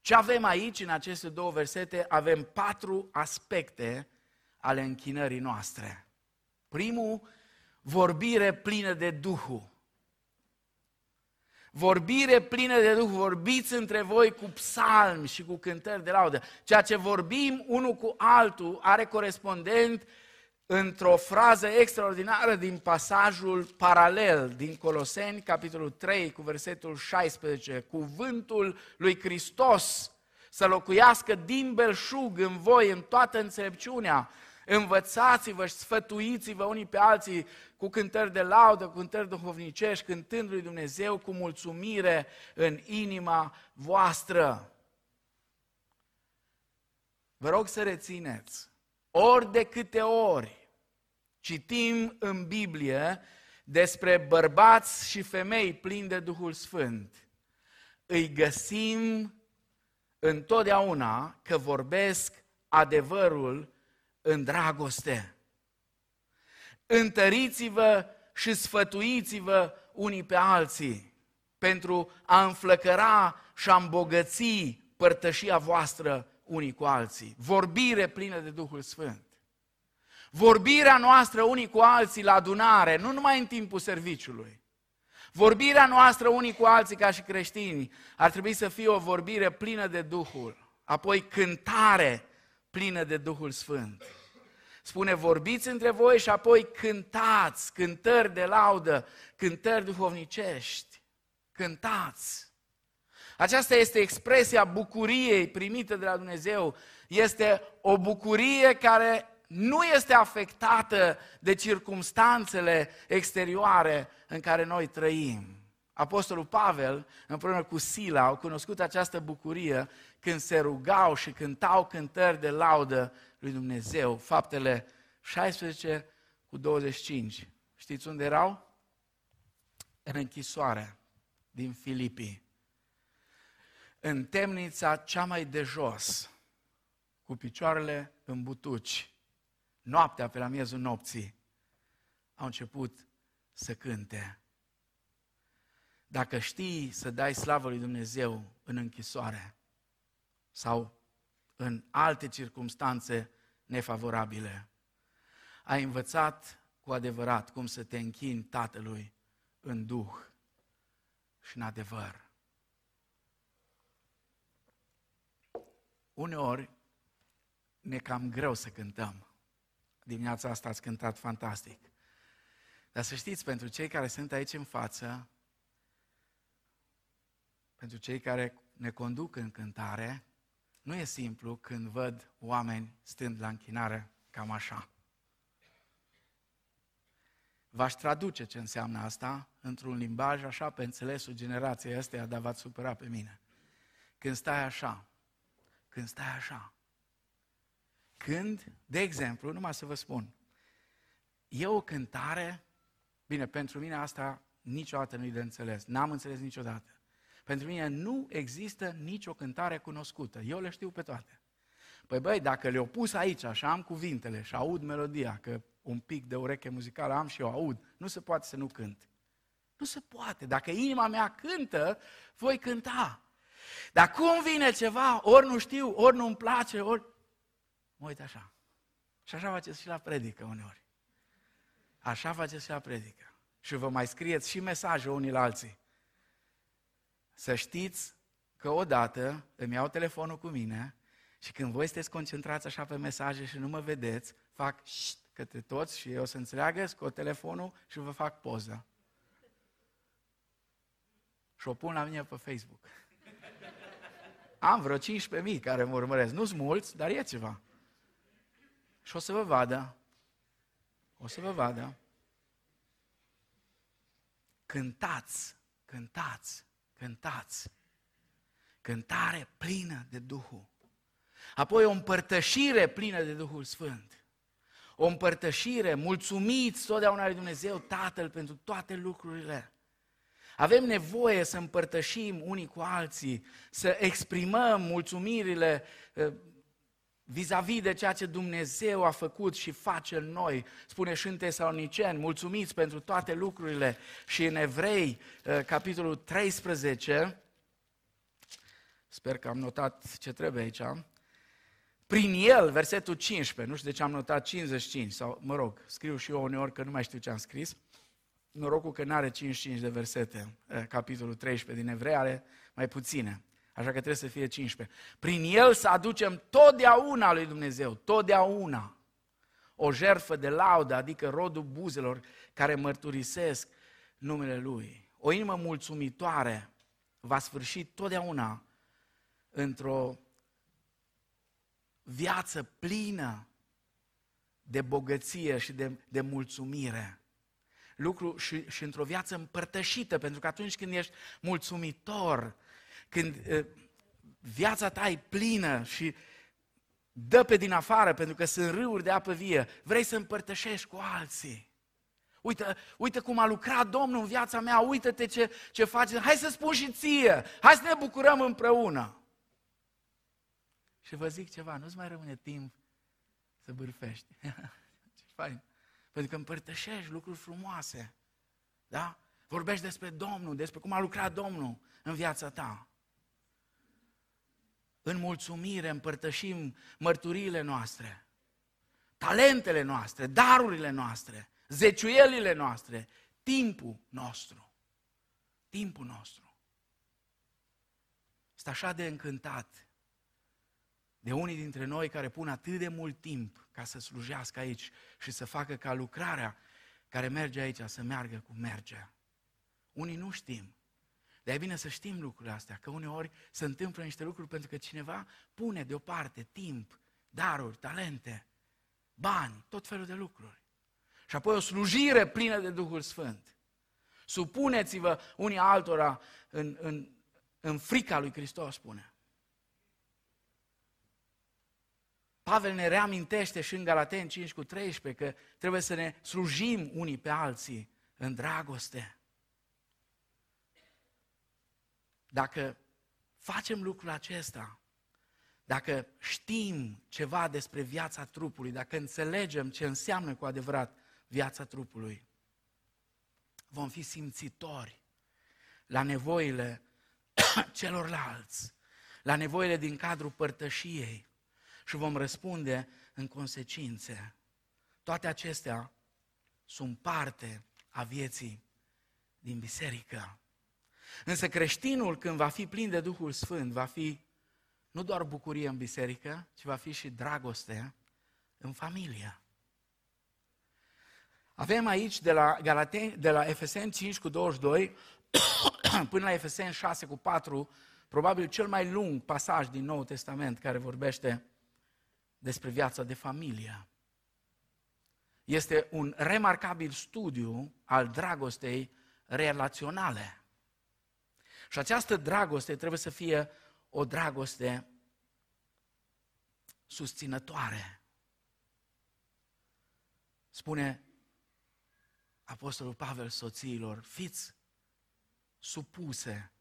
Ce avem aici, în aceste două versete? Avem patru aspecte ale închinării noastre. Primul, vorbire plină de Duhul. Vorbire plină de Duh, vorbiți între voi cu psalmi și cu cântări de laudă. Ceea ce vorbim unul cu altul are corespondent într-o frază extraordinară din pasajul paralel din Coloseni, capitolul 3, cu versetul 16. Cuvântul lui Hristos să locuiască din belșug în voi, în toată înțelepciunea, Învățați-vă și sfătuiți-vă unii pe alții cu cântări de laudă, cu cântări duhovnicești, cântând lui Dumnezeu cu mulțumire în inima voastră. Vă rog să rețineți, ori de câte ori citim în Biblie despre bărbați și femei plini de Duhul Sfânt, îi găsim întotdeauna că vorbesc adevărul în dragoste. Întăriți-vă și sfătuiți-vă unii pe alții pentru a înflăcăra și a îmbogăți părtășia voastră unii cu alții. Vorbire plină de Duhul Sfânt. Vorbirea noastră unii cu alții la adunare, nu numai în timpul serviciului. Vorbirea noastră unii cu alții ca și creștini ar trebui să fie o vorbire plină de Duhul. Apoi cântare plină de Duhul Sfânt. Spune, vorbiți între voi și apoi cântați, cântări de laudă, cântări duhovnicești. Cântați. Aceasta este expresia bucuriei primite de la Dumnezeu. Este o bucurie care nu este afectată de circumstanțele exterioare în care noi trăim. Apostolul Pavel, împreună cu Sila, au cunoscut această bucurie când se rugau și cântau cântări de laudă lui Dumnezeu. Faptele 16 cu 25. Știți unde erau? În închisoare din Filipii. În temnița cea mai de jos, cu picioarele în butuci, noaptea pe la miezul nopții, au început să cânte. Dacă știi să dai slavă lui Dumnezeu în închisoare sau în alte circunstanțe nefavorabile, ai învățat cu adevărat cum să te închini Tatălui în Duh și în adevăr. Uneori ne cam greu să cântăm. Dimineața asta ați cântat fantastic. Dar să știți, pentru cei care sunt aici în față, pentru cei care ne conduc în cântare, nu e simplu când văd oameni stând la închinare cam așa. V-aș traduce ce înseamnă asta într-un limbaj așa pe înțelesul generației astea, dar v-ați supărat pe mine. Când stai așa, când stai așa, când, de exemplu, numai să vă spun, e o cântare, bine, pentru mine asta niciodată nu-i de înțeles, n-am înțeles niciodată. Pentru mine nu există nicio cântare cunoscută. Eu le știu pe toate. Păi băi, dacă le-au pus aici și am cuvintele și aud melodia, că un pic de ureche muzicală am și eu aud, nu se poate să nu cânt. Nu se poate. Dacă inima mea cântă, voi cânta. Dar cum vine ceva, ori nu știu, ori nu-mi place, ori... Mă uit așa. Și așa faceți și la predică uneori. Așa faceți și la predică. Și vă mai scrieți și mesaje unii la alții. Să știți că odată îmi iau telefonul cu mine și când voi sunteți concentrați așa pe mesaje și nu mă vedeți, fac șt către toți și eu să înțeleagă, scot telefonul și vă fac poză. Și o pun la mine pe Facebook. Am vreo 15.000 care mă urmăresc. Nu-s mulți, dar e ceva. Și o să vă vadă. O să vă vadă. Cântați, cântați cântați. Cântare plină de Duhul. Apoi o împărtășire plină de Duhul Sfânt. O împărtășire, mulțumiți totdeauna lui Dumnezeu Tatăl pentru toate lucrurile. Avem nevoie să împărtășim unii cu alții, să exprimăm mulțumirile uh, vis-a-vis de ceea ce Dumnezeu a făcut și face în noi. Spune și în Tesaloniceni, mulțumiți pentru toate lucrurile. Și în Evrei, uh, capitolul 13, sper că am notat ce trebuie aici, prin el, versetul 15, nu știu de ce am notat 55, sau mă rog, scriu și eu uneori că nu mai știu ce am scris, norocul că nu are 55 de versete, uh, capitolul 13 din Evrei are mai puține. Așa că trebuie să fie 15. Prin el să aducem totdeauna lui Dumnezeu, totdeauna, o jertfă de laudă, adică rodul buzelor care mărturisesc numele Lui. O inimă mulțumitoare va sfârși totdeauna într-o viață plină de bogăție și de, de mulțumire. Lucru și, și într-o viață împărtășită, pentru că atunci când ești mulțumitor, când viața ta e plină și dă pe din afară pentru că sunt râuri de apă vie, vrei să împărtășești cu alții. Uite, uite cum a lucrat Domnul în viața mea, uite-te ce, ce face, hai să spun și ție, hai să ne bucurăm împreună. Și vă zic ceva, nu-ți mai rămâne timp să bârfești. ce fain. Pentru că împărtășești lucruri frumoase. Da? Vorbești despre Domnul, despre cum a lucrat Domnul în viața ta în mulțumire împărtășim mărturiile noastre, talentele noastre, darurile noastre, zeciuielile noastre, timpul nostru. Timpul nostru. Sunt așa de încântat de unii dintre noi care pun atât de mult timp ca să slujească aici și să facă ca lucrarea care merge aici să meargă cum merge. Unii nu știm. Dar e bine să știm lucrurile astea, că uneori se întâmplă niște lucruri pentru că cineva pune deoparte timp, daruri, talente, bani, tot felul de lucruri. Și apoi o slujire plină de Duhul Sfânt. Supuneți-vă unii altora în, în, în frica lui Hristos, spune. Pavel ne reamintește și în Galaten 5 cu 13 că trebuie să ne slujim unii pe alții în dragoste. Dacă facem lucrul acesta, dacă știm ceva despre viața trupului, dacă înțelegem ce înseamnă cu adevărat viața trupului, vom fi simțitori la nevoile celorlalți, la nevoile din cadrul părtășiei și vom răspunde în consecințe. Toate acestea sunt parte a vieții din biserică. Însă creștinul, când va fi plin de Duhul Sfânt, va fi nu doar bucurie în biserică, ci va fi și dragoste în familie. Avem aici de la, Galaten, de la Efeseni 5 cu 22 până la Efeseni 6 cu 4, probabil cel mai lung pasaj din Noul Testament care vorbește despre viața de familie. Este un remarcabil studiu al dragostei relaționale. Și această dragoste trebuie să fie o dragoste susținătoare. Spune Apostolul Pavel soțiilor, fiți supuse.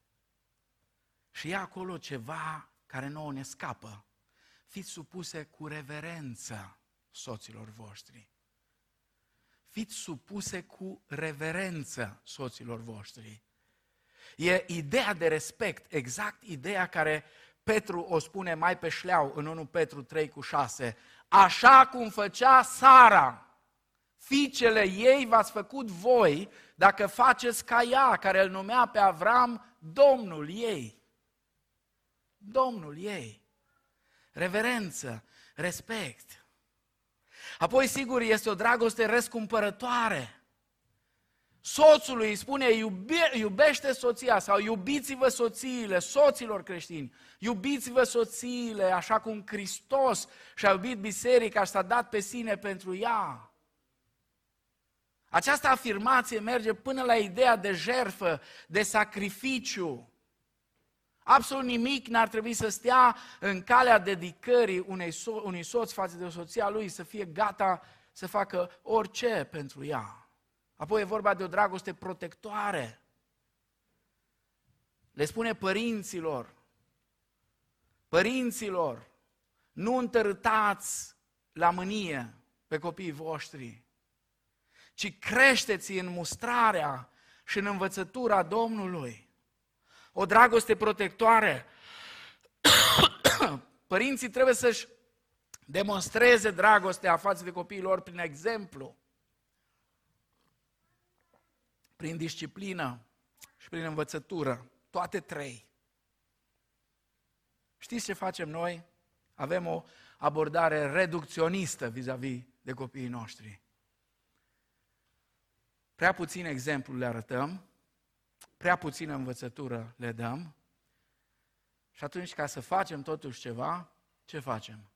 Și e acolo ceva care nouă ne scapă. Fiți supuse cu reverență soților voștri. Fiți supuse cu reverență soților voștri. E ideea de respect, exact ideea care Petru o spune mai pe șleau în 1 Petru 3 cu 6. Așa cum făcea Sara, fiicele ei v-ați făcut voi dacă faceți ca ea, care îl numea pe Avram Domnul ei. Domnul ei. Reverență, respect. Apoi, sigur, este o dragoste răscumpărătoare. Soțului îi spune iube, iubește soția sau iubiți-vă soțiile, soților creștini. Iubiți-vă soțiile așa cum Hristos și-a iubit biserica și s-a dat pe sine pentru ea. Această afirmație merge până la ideea de jerfă, de sacrificiu. Absolut nimic n-ar trebui să stea în calea dedicării unei so- unui soț față de soția lui, să fie gata să facă orice pentru ea. Apoi e vorba de o dragoste protectoare. le spune părinților, părinților, nu întărâtați la mânie pe copiii voștri, ci creșteți în mustrarea și în învățătura Domnului. O dragoste protectoare. Părinții trebuie să-și demonstreze dragostea față de copiii lor prin exemplu, prin disciplină și prin învățătură. Toate trei. Știți ce facem noi? Avem o abordare reducționistă vis-a-vis de copiii noștri. Prea puțin exemplu le arătăm, prea puțină învățătură le dăm și atunci ca să facem totuși ceva, ce facem?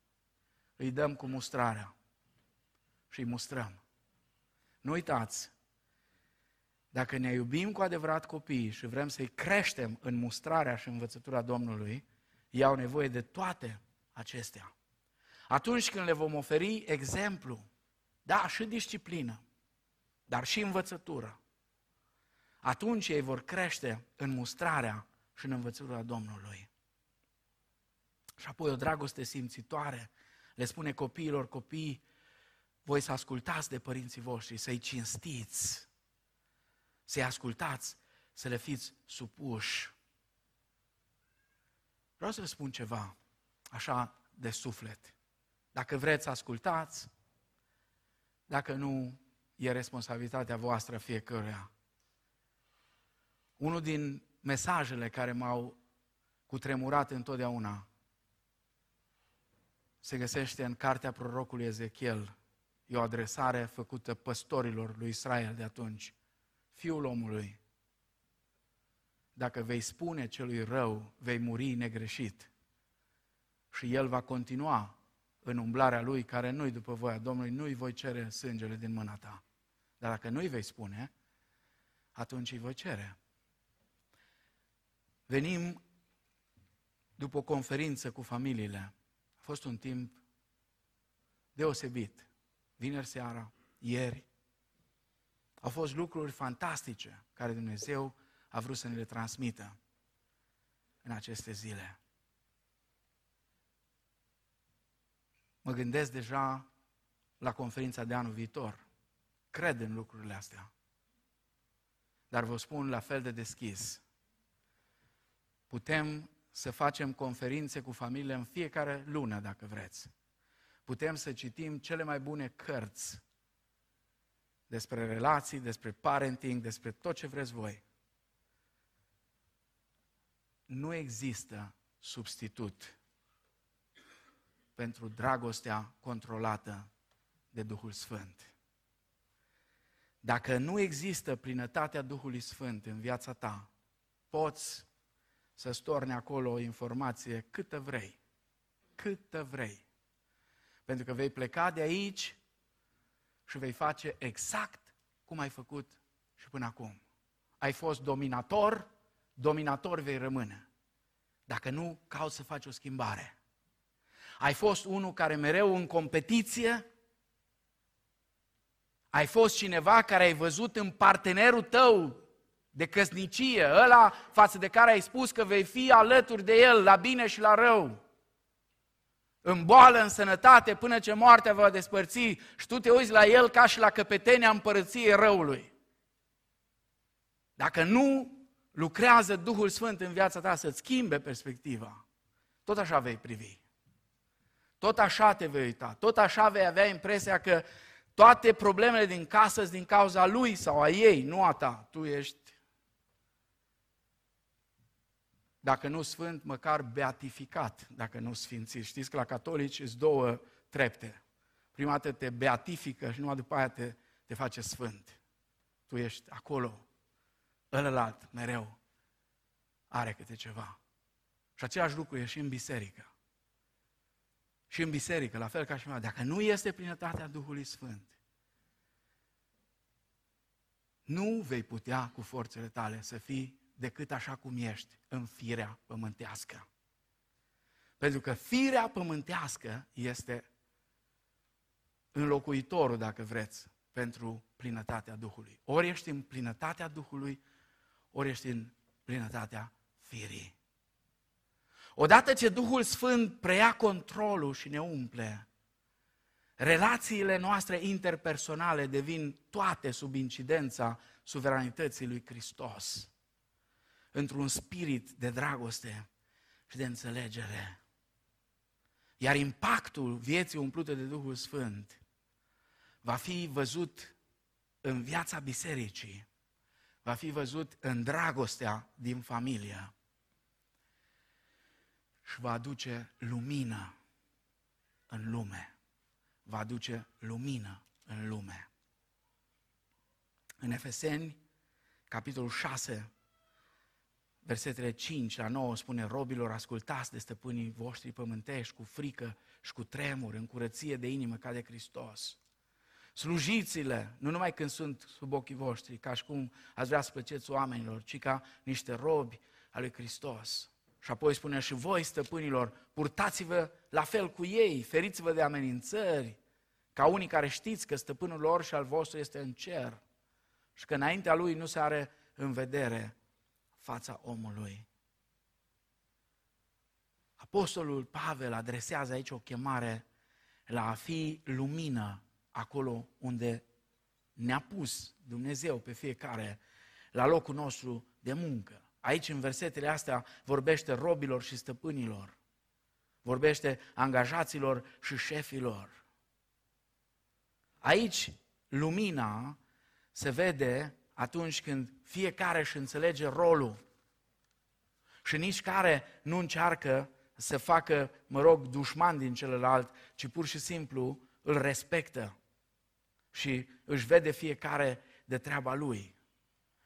Îi dăm cu mustrarea și îi mustrăm. Nu uitați, dacă ne iubim cu adevărat copiii și vrem să-i creștem în mustrarea și învățătura Domnului, ei au nevoie de toate acestea. Atunci când le vom oferi exemplu, da, și disciplină, dar și învățătură, atunci ei vor crește în mustrarea și în învățătura Domnului. Și apoi o dragoste simțitoare le spune copiilor, copii, voi să ascultați de părinții voștri, să-i cinstiți, să-i ascultați, să le fiți supuși. Vreau să vă spun ceva, așa de suflet. Dacă vreți, ascultați, dacă nu, e responsabilitatea voastră fiecăruia. Unul din mesajele care m-au cutremurat întotdeauna se găsește în cartea prorocului Ezechiel. E o adresare făcută păstorilor lui Israel de atunci. Fiul omului, dacă vei spune celui rău, vei muri negreșit. Și el va continua în umblarea lui, care nu-i după voia Domnului, nu-i voi cere sângele din mâna ta. Dar dacă nu-i vei spune, atunci îi voi cere. Venim după o conferință cu familiile. A fost un timp deosebit. Vineri seara, ieri. Au fost lucruri fantastice care Dumnezeu a vrut să ne le transmită în aceste zile. Mă gândesc deja la conferința de anul viitor. Cred în lucrurile astea. Dar vă spun la fel de deschis. Putem să facem conferințe cu familiile în fiecare lună, dacă vreți. Putem să citim cele mai bune cărți despre relații, despre parenting, despre tot ce vreți voi. Nu există substitut pentru dragostea controlată de Duhul Sfânt. Dacă nu există plinătatea Duhului Sfânt în viața ta, poți să storni acolo o informație câtă vrei, câtă vrei. Pentru că vei pleca de aici și vei face exact cum ai făcut și până acum. Ai fost dominator, dominator vei rămâne. Dacă nu, cauți să faci o schimbare. Ai fost unul care mereu în competiție, ai fost cineva care ai văzut în partenerul tău de căsnicie, ăla față de care ai spus că vei fi alături de el la bine și la rău. În boală, în sănătate, până ce moartea va despărți și tu te uiți la el ca și la căpetenia împărăției răului. Dacă nu lucrează Duhul Sfânt în viața ta să-ți schimbe perspectiva, tot așa vei privi. Tot așa te vei uita, tot așa vei avea impresia că toate problemele din casă sunt din cauza lui sau a ei, nu a ta. Tu ești, dacă nu sfânt, măcar beatificat, dacă nu sfințit. Știți că la catolici sunt două trepte. Prima dată te beatifică și numai după aia te, te face sfânt. Tu ești acolo, ălălalt, mereu, are câte ceva. Și același lucru e și în biserică și în biserică, la fel ca și mea, dacă nu este plinătatea Duhului Sfânt, nu vei putea cu forțele tale să fii decât așa cum ești, în firea pământească. Pentru că firea pământească este înlocuitorul, dacă vreți, pentru plinătatea Duhului. Ori ești în plinătatea Duhului, ori ești în plinătatea firii. Odată ce Duhul Sfânt preia controlul și ne umple, relațiile noastre interpersonale devin toate sub incidența suveranității lui Hristos, într-un spirit de dragoste și de înțelegere. Iar impactul vieții umplute de Duhul Sfânt va fi văzut în viața bisericii, va fi văzut în dragostea din familie și va aduce lumină în lume. Va aduce lumină în lume. În Efeseni, capitolul 6, versetele 5 la 9 spune, robilor, ascultați de stăpânii voștri pământești cu frică și cu tremur, în curăție de inimă ca de Hristos. Slujiți-le, nu numai când sunt sub ochii voștri, ca și cum ați vrea să plăceți oamenilor, ci ca niște robi al lui Hristos. Și apoi spune și voi, stăpânilor, purtați-vă la fel cu ei, feriți-vă de amenințări, ca unii care știți că stăpânul lor și al vostru este în cer și că înaintea lui nu se are în vedere fața omului. Apostolul Pavel adresează aici o chemare la a fi lumină acolo unde ne-a pus Dumnezeu pe fiecare la locul nostru de muncă. Aici, în versetele astea, vorbește robilor și stăpânilor. Vorbește angajaților și șefilor. Aici, lumina se vede atunci când fiecare își înțelege rolul și nici care nu încearcă să facă, mă rog, dușman din celălalt, ci pur și simplu îl respectă și își vede fiecare de treaba lui.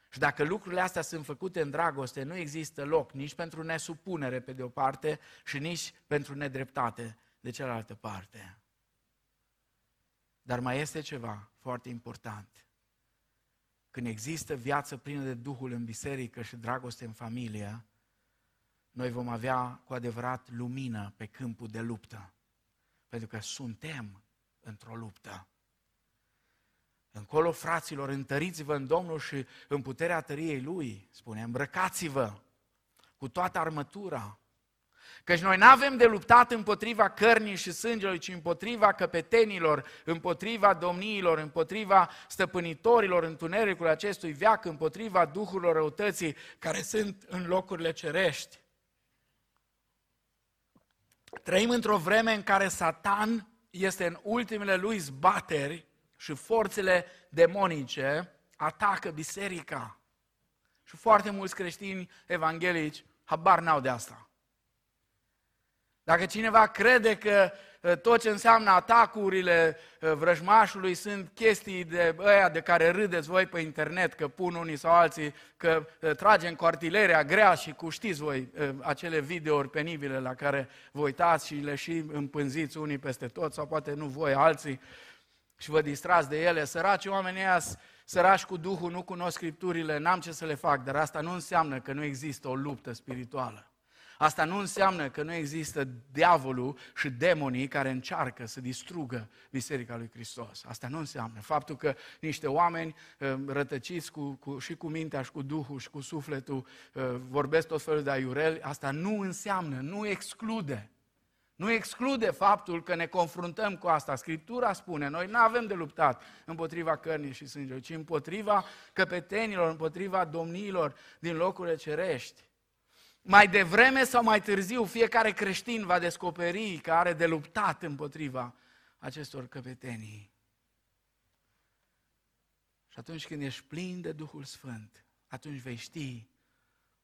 Și dacă lucrurile astea sunt făcute în dragoste, nu există loc nici pentru nesupunere pe de o parte și nici pentru nedreptate de cealaltă parte. Dar mai este ceva foarte important. Când există viață plină de Duhul în biserică și dragoste în familie, noi vom avea cu adevărat lumină pe câmpul de luptă. Pentru că suntem într-o luptă. Încolo, fraților, întăriți-vă în Domnul și în puterea tăriei Lui, spune, îmbrăcați-vă cu toată armătura. Căci noi nu avem de luptat împotriva cărnii și sângelui, ci împotriva căpetenilor, împotriva domniilor, împotriva stăpânitorilor întunericului acestui veac, împotriva duhurilor răutății care sunt în locurile cerești. Trăim într-o vreme în care Satan este în ultimele lui zbateri și forțele demonice atacă biserica. Și foarte mulți creștini evanghelici habar n-au de asta. Dacă cineva crede că uh, tot ce înseamnă atacurile uh, vrăjmașului sunt chestii de ăia de care râdeți voi pe internet, că pun unii sau alții, că uh, trage în artileria grea și cu știți voi acele videouri penibile la care vă uitați și le și împânziți unii peste tot, sau poate nu voi, alții, și vă distrați de ele. Săraci oamenii ăia, săraci cu Duhul, nu cunosc Scripturile, n-am ce să le fac, dar asta nu înseamnă că nu există o luptă spirituală. Asta nu înseamnă că nu există diavolul și demonii care încearcă să distrugă Biserica lui Hristos. Asta nu înseamnă. Faptul că niște oameni uh, rătăciți cu, cu, și cu mintea și cu Duhul și cu sufletul uh, vorbesc tot felul de aiureli, asta nu înseamnă, nu exclude nu exclude faptul că ne confruntăm cu asta. Scriptura spune, noi nu avem de luptat împotriva cărnii și sângelui, ci împotriva căpetenilor, împotriva domniilor din locurile cerești. Mai devreme sau mai târziu, fiecare creștin va descoperi că are de luptat împotriva acestor căpetenii. Și atunci când ești plin de Duhul Sfânt, atunci vei ști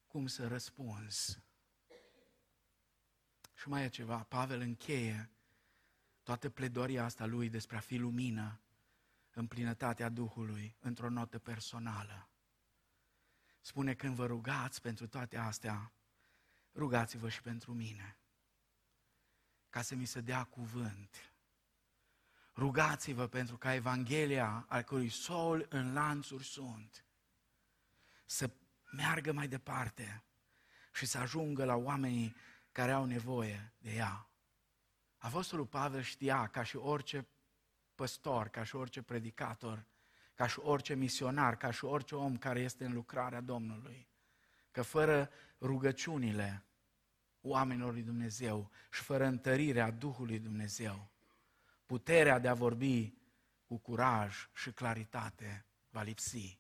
cum să răspunzi și mai e ceva, Pavel încheie toată pledoria asta lui despre a fi lumină în plinătatea Duhului, într-o notă personală. Spune, când vă rugați pentru toate astea, rugați-vă și pentru mine, ca să mi se dea cuvânt. Rugați-vă pentru ca Evanghelia, al cărui sol în lanțuri sunt, să meargă mai departe și să ajungă la oamenii care au nevoie de ea. Apostolul Pavel știa, ca și orice păstor, ca și orice predicator, ca și orice misionar, ca și orice om care este în lucrarea Domnului, că fără rugăciunile oamenilor lui Dumnezeu și fără întărirea Duhului Dumnezeu, puterea de a vorbi cu curaj și claritate va lipsi.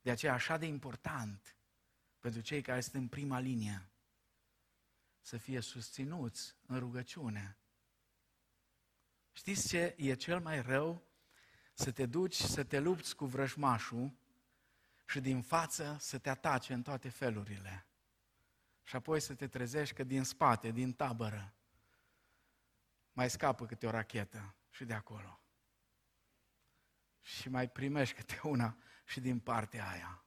De aceea așa de important pentru cei care sunt în prima linie să fie susținuți în rugăciune. Știți ce e cel mai rău? Să te duci să te lupți cu vrăjmașul și din față să te atace în toate felurile. Și apoi să te trezești că din spate, din tabără, mai scapă câte o rachetă și de acolo. Și mai primești câte una și din partea aia.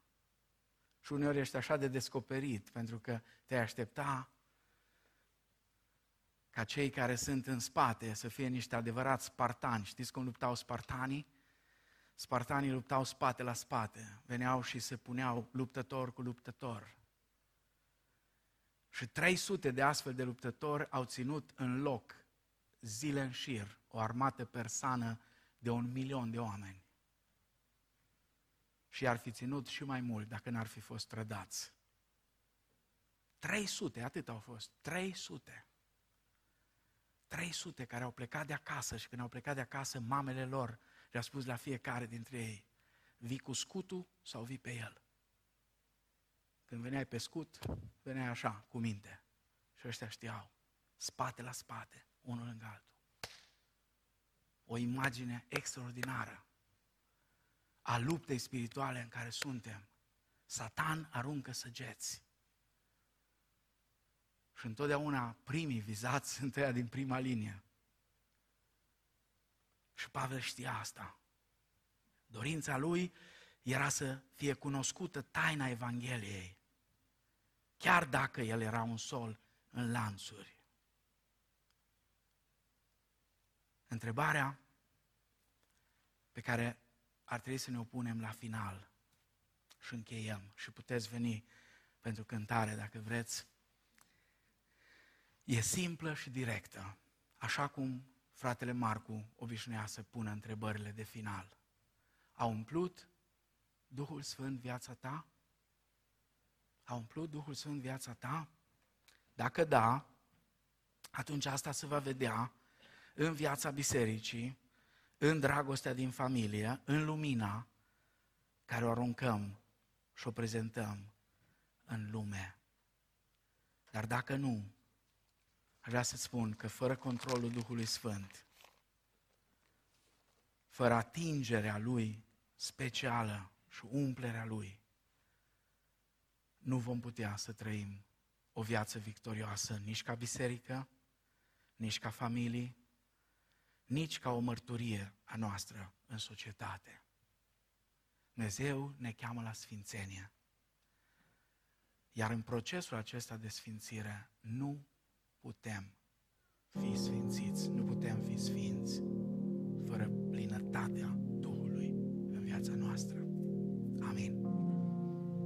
Și uneori ești așa de descoperit, pentru că te aștepta ca cei care sunt în spate să fie niște adevărați spartani. Știți cum luptau spartanii? Spartanii luptau spate la spate, veneau și se puneau luptător cu luptător. Și 300 de astfel de luptători au ținut în loc zile în șir o armată persană de un milion de oameni. Și ar fi ținut și mai mult dacă n-ar fi fost trădați. 300, atât au fost, 300. 300 care au plecat de acasă și când au plecat de acasă, mamele lor le-au spus la fiecare dintre ei, vii cu scutul sau vii pe el? Când veneai pe scut, veneai așa, cu minte. Și ăștia știau, spate la spate, unul lângă altul. O imagine extraordinară a luptei spirituale în care suntem. Satan aruncă săgeți. Și întotdeauna primii vizați sunt ăia din prima linie. Și Pavel știa asta. Dorința lui era să fie cunoscută taina Evangheliei, chiar dacă el era un sol în lanțuri. Întrebarea pe care ar trebui să ne opunem la final și încheiem și puteți veni pentru cântare dacă vreți. E simplă și directă, așa cum fratele Marcu obișnuia să pună întrebările de final. A umplut Duhul Sfânt viața ta? A umplut Duhul Sfânt viața ta? Dacă da, atunci asta se va vedea în viața bisericii, în dragostea din familie, în lumina care o aruncăm și o prezentăm în lume. Dar dacă nu, Aș vrea să spun că fără controlul Duhului Sfânt, fără atingerea Lui specială și umplerea Lui, nu vom putea să trăim o viață victorioasă nici ca biserică, nici ca familie, nici ca o mărturie a noastră în societate. Dumnezeu ne cheamă la sfințenie. Iar în procesul acesta de sfințire nu putem fi sfințiți, nu putem fi sfinți fără plinătatea Duhului în viața noastră. Amin.